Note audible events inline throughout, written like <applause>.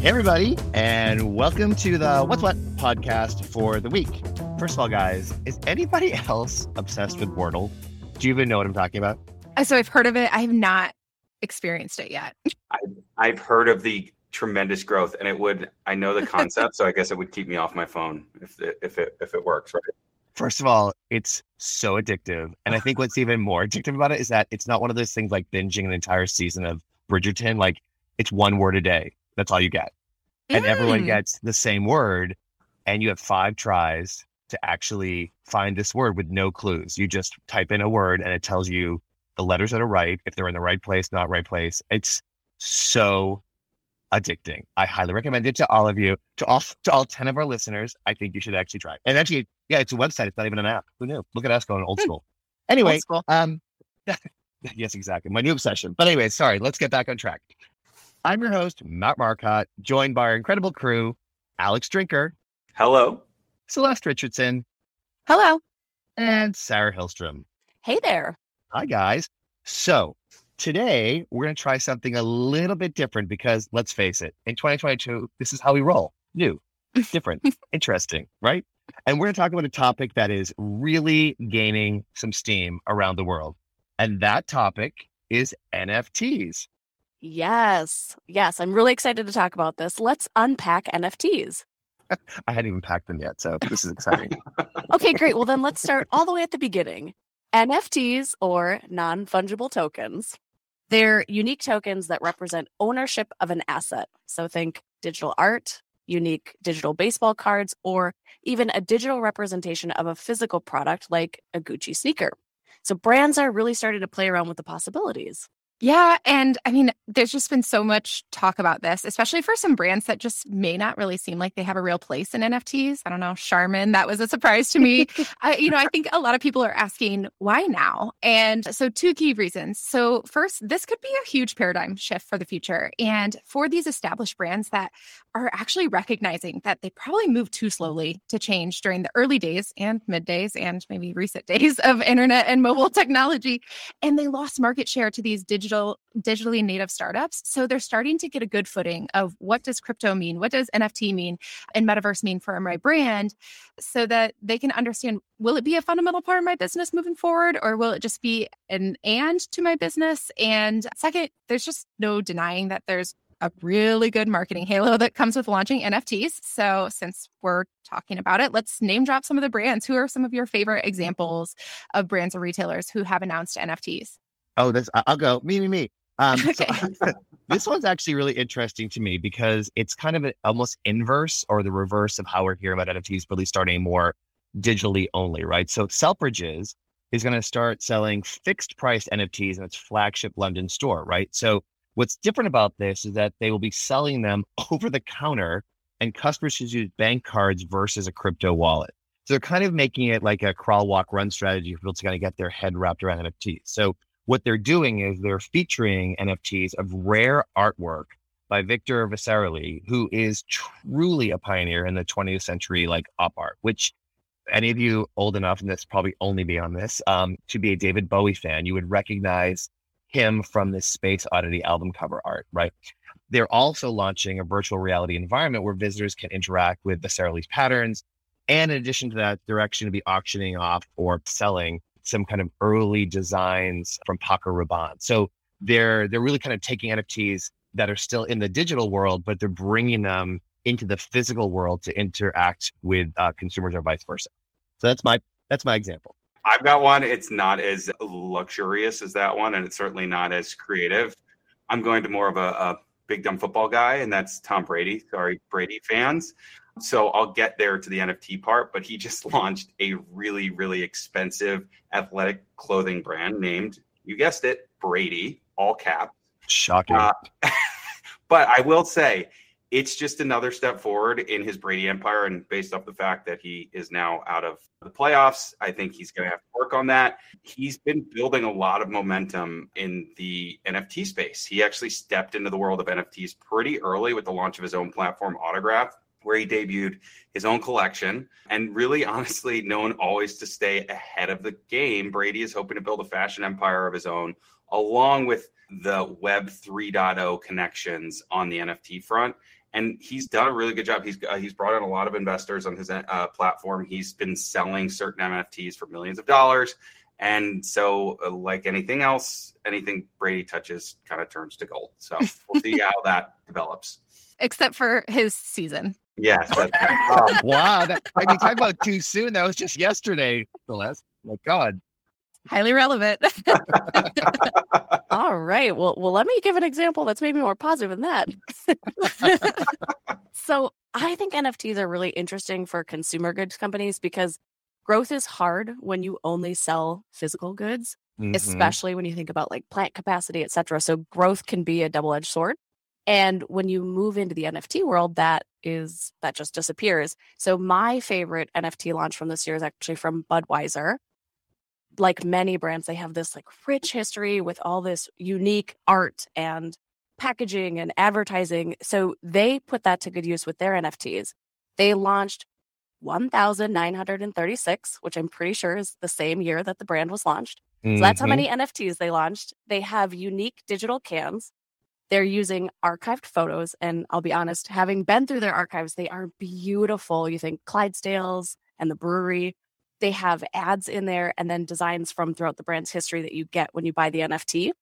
Hey, everybody, and welcome to the What's What podcast for the week. First of all, guys, is anybody else obsessed with Wordle? Do you even know what I'm talking about? Uh, So I've heard of it. I have not experienced it yet. I've heard of the tremendous growth, and it would. I know the concept, so I guess it would keep me off my phone if it, if it if it works, right? First of all, it's so addictive. And I think what's even more addictive about it is that it's not one of those things like binging an entire season of Bridgerton. Like, it's one word a day. That's all you get. And everyone Mm. gets the same word. And you have five tries to actually find this word with no clues. You just type in a word and it tells you the letters that are right, if they're in the right place, not right place. It's so addicting. I highly recommend it to all of you, to all to all 10 of our listeners. I think you should actually try it. And actually, yeah, it's a website. It's not even an app. Who knew? Look at us going old Hmm. school. Anyway, Old school. um, <laughs> yes, exactly. My new obsession. But anyway, sorry. Let's get back on track. I'm your host, Matt Marcotte, joined by our incredible crew, Alex Drinker, Hello. Celeste Richardson, Hello. and Sarah Hillstrom. Hey there. Hi, guys. So today we're going to try something a little bit different because let's face it, in 2022, this is how we roll new, <laughs> different, interesting, right? And we're going to talk about a topic that is really gaining some steam around the world. And that topic is NFTs. Yes. Yes. I'm really excited to talk about this. Let's unpack NFTs. <laughs> I hadn't even packed them yet. So this is exciting. Okay, great. Well, then let's start <laughs> all the way at the beginning. NFTs or non fungible tokens. They're unique tokens that represent ownership of an asset. So think digital art, unique digital baseball cards, or even a digital representation of a physical product like a Gucci sneaker. So brands are really starting to play around with the possibilities. Yeah. And I mean, there's just been so much talk about this, especially for some brands that just may not really seem like they have a real place in NFTs. I don't know, Charmin, that was a surprise to me. <laughs> I, you know, I think a lot of people are asking why now? And so, two key reasons. So, first, this could be a huge paradigm shift for the future. And for these established brands that are actually recognizing that they probably moved too slowly to change during the early days and mid days and maybe recent <laughs> days of internet and mobile technology, and they lost market share to these digital digitally native startups. So they're starting to get a good footing of what does crypto mean? What does NFT mean? And metaverse mean for my brand? So that they can understand will it be a fundamental part of my business moving forward or will it just be an and to my business? And second, there's just no denying that there's a really good marketing halo that comes with launching NFTs. So, since we're talking about it, let's name drop some of the brands. Who are some of your favorite examples of brands or retailers who have announced NFTs? Oh, this I'll go. Me, me, me. <laughs> Um, so Okay. <laughs> this one's actually really interesting to me because it's kind of an almost inverse or the reverse of how we're hearing about NFTs really starting more digitally only, right? So Selfridges is going to start selling fixed price NFTs in its flagship London store, right? So what's different about this is that they will be selling them <laughs> over the counter and customers should use bank cards versus a crypto wallet. So they're kind of making it like a crawl, walk, run strategy for people to kind of get their head wrapped around NFTs. So what they're doing is they're featuring NFTs of rare artwork by Victor Vasarely, who is truly a pioneer in the 20th century, like op art, which any of you old enough, and this probably only be on this, um, to be a David Bowie fan, you would recognize him from this Space Oddity album cover art, right? They're also launching a virtual reality environment where visitors can interact with Vasarely's patterns. And in addition to that, they're actually going to be auctioning off or selling some kind of early designs from Paco Rabanne. So they're they're really kind of taking NFTs that are still in the digital world, but they're bringing them into the physical world to interact with uh, consumers or vice versa. So that's my that's my example. I've got one. It's not as luxurious as that one, and it's certainly not as creative. I'm going to more of a, a big dumb football guy, and that's Tom Brady. Sorry, Brady fans. So I'll get there to the NFT part, but he just <laughs> launched a really, really expensive athletic clothing brand named, you guessed it, Brady, all cap. Shocking. Uh, <laughs> but I will say, it's just another step forward in his Brady empire. And based off the fact that he is now out of the playoffs, I think he's going to have to work on that. He's been building a lot of momentum in the NFT space. He actually stepped into the world of NFTs pretty early with the launch of his own platform, Autograph, where he debuted his own collection. And really, <laughs> honestly, known always to stay ahead of the game, Brady is hoping to build a fashion empire of his own, along with the Web 3.0 connections on the NFT front. And he's done a really good job. He's uh, he's brought in a lot of investors on his uh, platform. He's been selling certain NFTs for millions of dollars. And so, uh, like anything else, anything Brady touches kind of turns to gold. So we'll see <laughs> how that develops. Except for his season. Yes. That's <laughs> oh, wow. That, I mean, talk about too soon. That was just yesterday, Celeste. My God. Highly relevant. <laughs> All right. Well, well, let me give an example that's maybe more positive than that. <laughs> so I think NFTs are really interesting for consumer goods companies because growth is hard when you only sell physical goods, mm-hmm. especially when you think about like plant capacity, et cetera. So growth can be a double-edged sword. And when you move into the NFT world, that is that just disappears. So my favorite NFT launch from this year is actually from Budweiser. Like many brands, they have this like rich history with all this unique art and packaging and advertising. So they put that to good use with their NFTs. They launched 1,936, which I'm pretty sure is the same year that the brand was launched. Mm-hmm. So that's how many mm-hmm. NFTs they launched. They have unique digital cans. They're using archived photos. And I'll be honest, having been through their archives, they are beautiful. You think Clydesdales and the brewery, they have ads in there and then designs from throughout the brand's history that you get when you buy the NFT.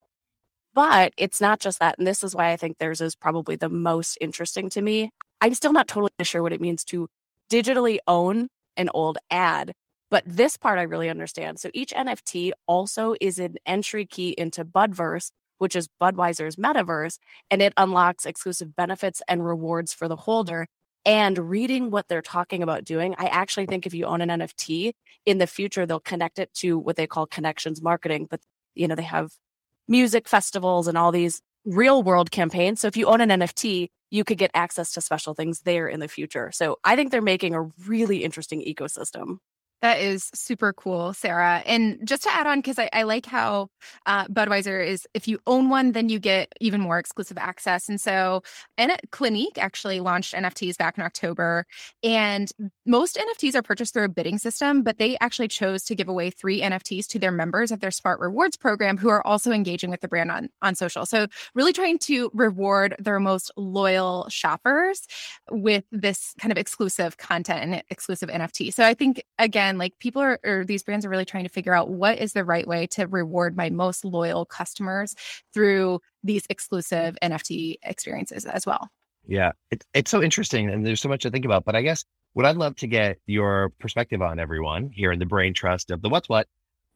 But it's not just that. And this is why I think theirs is probably the most interesting to me. I'm still not totally sure what it means to digitally own an old ad. But this part I really understand. So each NFT also is an entry key into Budverse, which is Budweiser's metaverse, and it unlocks exclusive benefits and rewards for the holder. And reading what they're talking about doing, I actually think if you own an NFT in the future, they'll connect it to what they call connections marketing. But, you know, they have music festivals and all these real world campaigns. So if you own an NFT, you could get access to special things there in the future. So I think they're making a really interesting ecosystem. That is super cool, Sarah. And just to add on, because I, I, like how uh, Budweiser is, if you own one, then you get even more exclusive access. And so, and Clinique actually launched NFTs back in October, and most NFTs are purchased through a bidding system, but they actually chose to give away three NFTs to their members of their Smart Rewards program who are also engaging with the brand on on social. So, really trying to reward their most loyal shoppers with this kind of exclusive content and exclusive NFT. So, I think again again, like people are, or these brands are really trying to figure out what is the right way to reward my most loyal customers through these exclusive NFT experiences as well. Yeah, it's it's so interesting, and there's so much to think about. But I guess what I'd love to get your perspective on, everyone here in the brain trust of the what's what,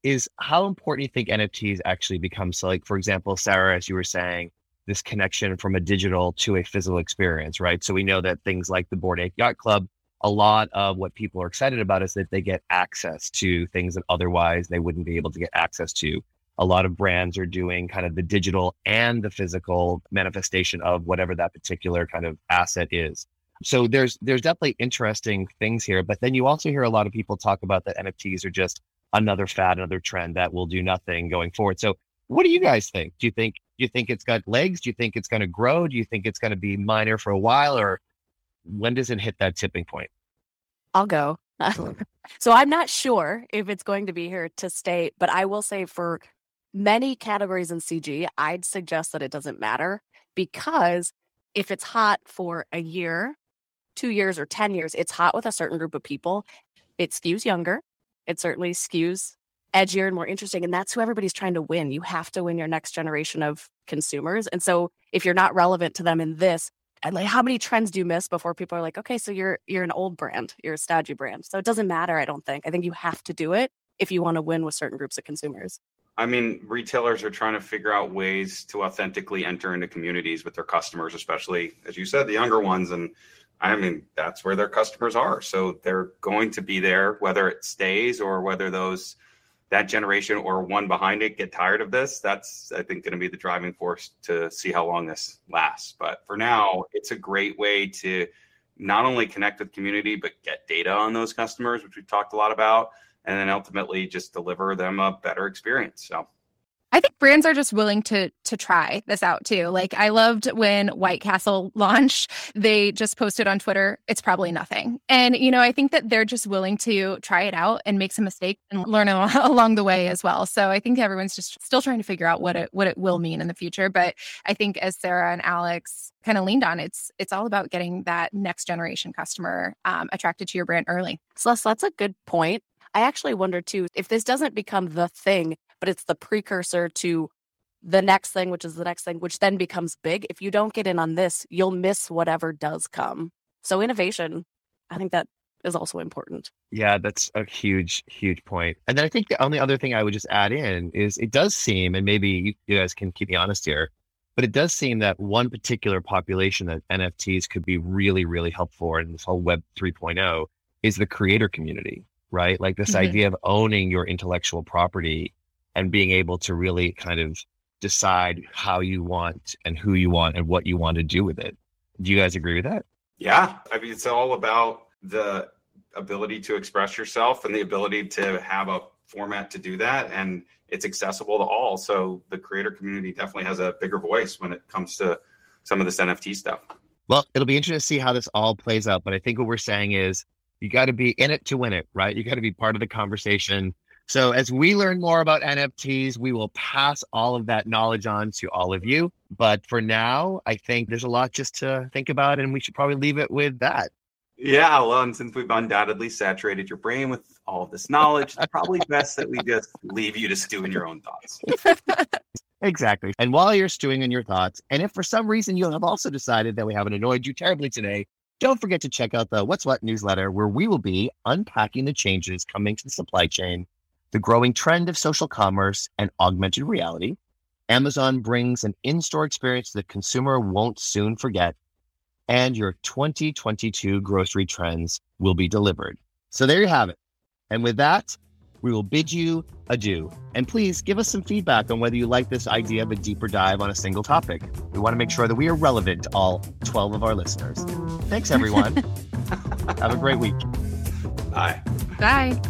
is how important you think NFTs actually become. So, like for example, Sarah, as you were saying, this connection from a digital to a physical experience, right? So we know that things like the Bored Ape Yacht Club a lot of what people are excited about is that they get access to things that otherwise they wouldn't be able to get access to. A lot of brands are doing kind of the digital and the physical manifestation of whatever that particular kind of asset is. So there's there's definitely interesting things here, but then you also hear a lot of people talk about that NFTs are just another fad, another trend that will do nothing going forward. So what do you guys think? Do you think do you think it's got legs? Do you think it's going to grow? Do you think it's going to be minor for a while, or when does it hit that tipping point? I'll go. <laughs> so I'm not sure if it's going to be here to stay, but I will say for many categories in CG, I'd suggest that it doesn't matter because if it's hot for a year, two years, or 10 years, it's hot with a certain group of people. It skews younger. It certainly skews edgier and more interesting. And that's who everybody's trying to win. You have to win your next generation of consumers. And so if you're not relevant to them in this, and like how many trends do you miss before people are like okay so you're you're an old brand you're a stodgy brand. So it doesn't matter i don't think. I think you have to do it if you want to win with certain groups of consumers. I mean retailers are trying to figure out ways to authentically enter into communities with their customers especially as you said the younger ones and i mean that's where their customers are. So they're going to be there whether it stays or whether those that generation or one behind it get tired of this, that's I think going to be the driving force to see how long this lasts. But for now, it's a great way to not only connect with community but get data on those customers, which we've talked a lot about, and then ultimately just deliver them a better experience. So I think brands are just willing to to try this out too. Like I loved when White Castle <laughs> launched, they just posted on Twitter, it's probably nothing. And you know, I think that they're just willing to try it out and make some mistakes and learn <laughs> along the way as well. So I think everyone's just still trying to figure out what it what it will mean in the future, but I think as Sarah and Alex kind of leaned on, it's it's all about getting that next generation customer um, attracted to your brand early. Celeste, that's a good point. I actually wonder too if this doesn't become the thing but it's the precursor to the next thing, which is the next thing, which then becomes big. If you don't get in on this, you'll miss whatever does come. So innovation, I think that is also important. Yeah, that's a huge, huge point. And then I think the only other thing I would just add in is it does seem, and maybe you guys can keep me honest here, but it does seem that one particular population that NFTs could be really, really helpful in this whole Web 3.0 is the creator community, right? Like this mm-hmm. idea of owning your intellectual property and being able to really kind of decide how you want and who you want and what you want to do with it. Do you guys agree with that? Yeah. I mean, it's all about the ability to express yourself and the ability to have a format to do that. And it's accessible to all. So the creator community definitely has a bigger voice when it comes to some of this NFT stuff. Well, it'll be interesting to see how this all plays out. But I think what we're saying is you got to be in it to win it, right? You got to be part of the conversation. So as we learn more about NFTs, we will pass all of that knowledge on to all of you. But for now, I think there's a lot just to think about, and we should probably leave it with that. Yeah, well, and since we've undoubtedly saturated your brain with all of this knowledge, it's probably <laughs> best that we just leave you to stew in your own thoughts. <laughs> exactly. And while you're stewing in your thoughts, and if for some reason you have also decided that we haven't annoyed you terribly today, don't forget to check out the What's What newsletter, where we will be unpacking the changes coming to the supply chain the growing trend of social commerce and augmented reality, Amazon brings an in store experience the consumer won't soon forget, and your 2022 grocery trends will be delivered. So there you have it. And with that, we will bid you adieu. And please give us some feedback on whether you like this idea of a deeper dive on a single topic. We want to make sure that we are relevant to all 12 of our listeners. Thanks, everyone. <laughs> have a great week. Bye. Bye.